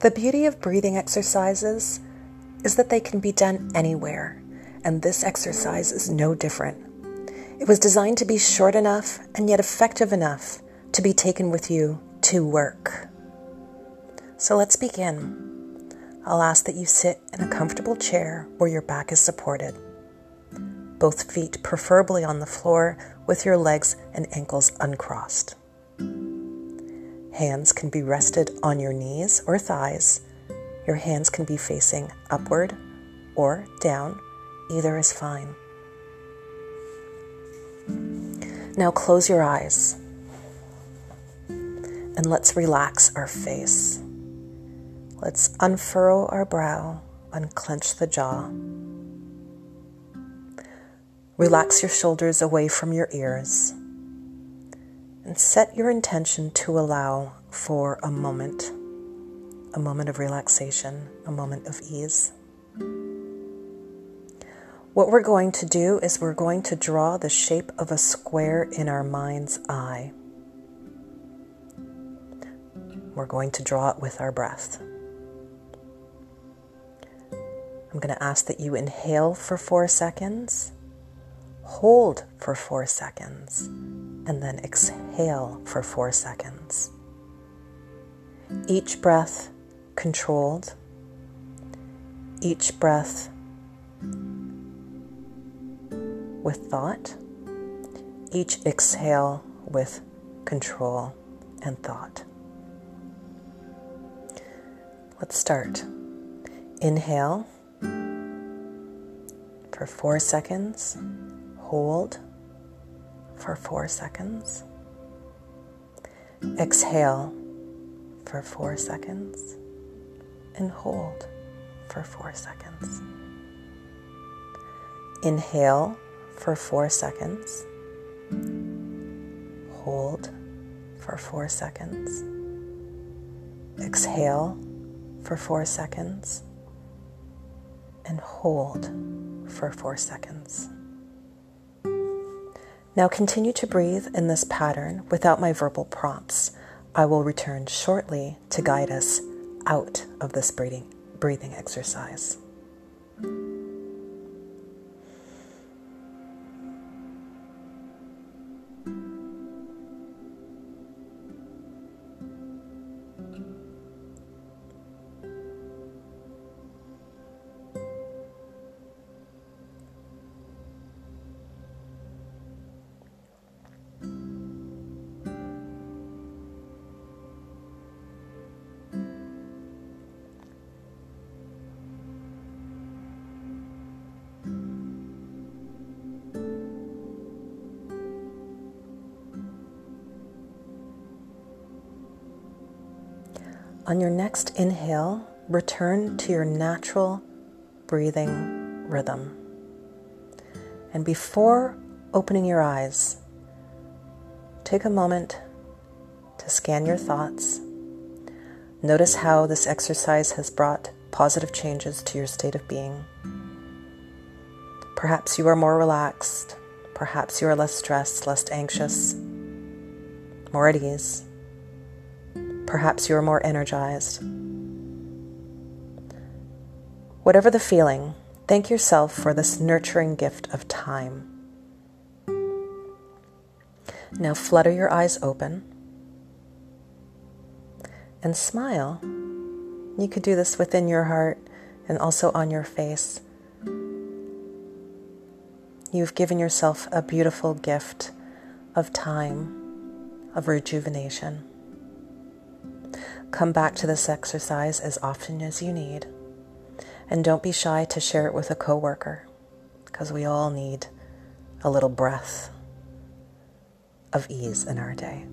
The beauty of breathing exercises is that they can be done anywhere, and this exercise is no different. It was designed to be short enough and yet effective enough to be taken with you to work. So let's begin. I'll ask that you sit in a comfortable chair where your back is supported. Both feet preferably on the floor with your legs and ankles uncrossed. Hands can be rested on your knees or thighs. Your hands can be facing upward or down, either is fine. Now close your eyes and let's relax our face. Let's unfurrow our brow, unclench the jaw. Relax your shoulders away from your ears and set your intention to allow for a moment, a moment of relaxation, a moment of ease. What we're going to do is we're going to draw the shape of a square in our mind's eye. We're going to draw it with our breath. I'm going to ask that you inhale for four seconds, hold for four seconds, and then exhale for four seconds. Each breath controlled, each breath with thought, each exhale with control and thought. Let's start. Inhale for four seconds, hold for four seconds. Exhale for four seconds and hold for four seconds. Inhale for four seconds. Hold for four seconds. Exhale for four seconds. And hold for four seconds. Now continue to breathe in this pattern without my verbal prompts. I will return shortly to guide us out of this breathing, breathing exercise. On your next inhale, return to your natural breathing rhythm. And before opening your eyes, take a moment to scan your thoughts. Notice how this exercise has brought positive changes to your state of being. Perhaps you are more relaxed. Perhaps you are less stressed, less anxious, more at ease. Perhaps you are more energized. Whatever the feeling, thank yourself for this nurturing gift of time. Now flutter your eyes open and smile. You could do this within your heart and also on your face. You've given yourself a beautiful gift of time, of rejuvenation. Come back to this exercise as often as you need. And don't be shy to share it with a coworker because we all need a little breath of ease in our day.